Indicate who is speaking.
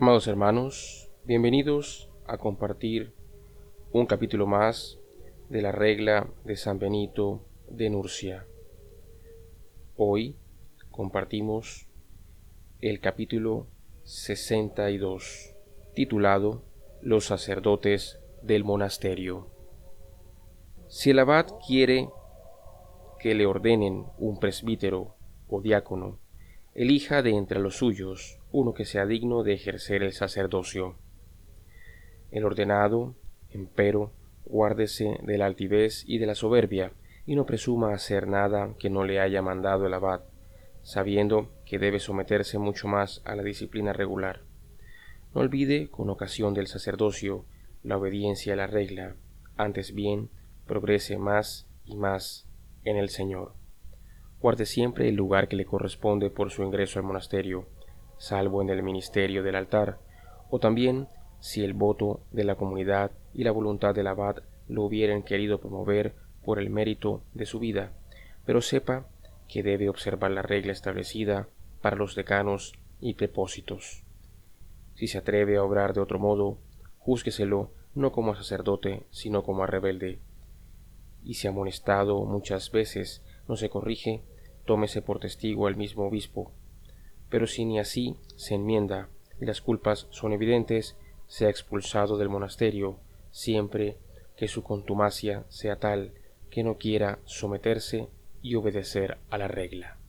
Speaker 1: Amados hermanos, bienvenidos a compartir un capítulo más de la regla de San Benito de Nurcia. Hoy compartimos el capítulo 62, titulado Los sacerdotes del monasterio. Si el abad quiere que le ordenen un presbítero o diácono, elija de entre los suyos uno que sea digno de ejercer el sacerdocio. El ordenado, empero, guárdese de la altivez y de la soberbia, y no presuma hacer nada que no le haya mandado el abad, sabiendo que debe someterse mucho más a la disciplina regular. No olvide, con ocasión del sacerdocio, la obediencia a la regla, antes bien, progrese más y más en el Señor. Guarde siempre el lugar que le corresponde por su ingreso al monasterio, salvo en el ministerio del altar, o también si el voto de la comunidad y la voluntad del abad lo hubieran querido promover por el mérito de su vida, pero sepa que debe observar la regla establecida para los decanos y prepósitos. Si se atreve a obrar de otro modo, júzgueselo no como a sacerdote, sino como a rebelde. Y si amonestado muchas veces no se corrige, tómese por testigo el mismo obispo. Pero si ni así se enmienda y las culpas son evidentes, sea expulsado del monasterio, siempre que su contumacia sea tal que no quiera someterse y obedecer a la regla.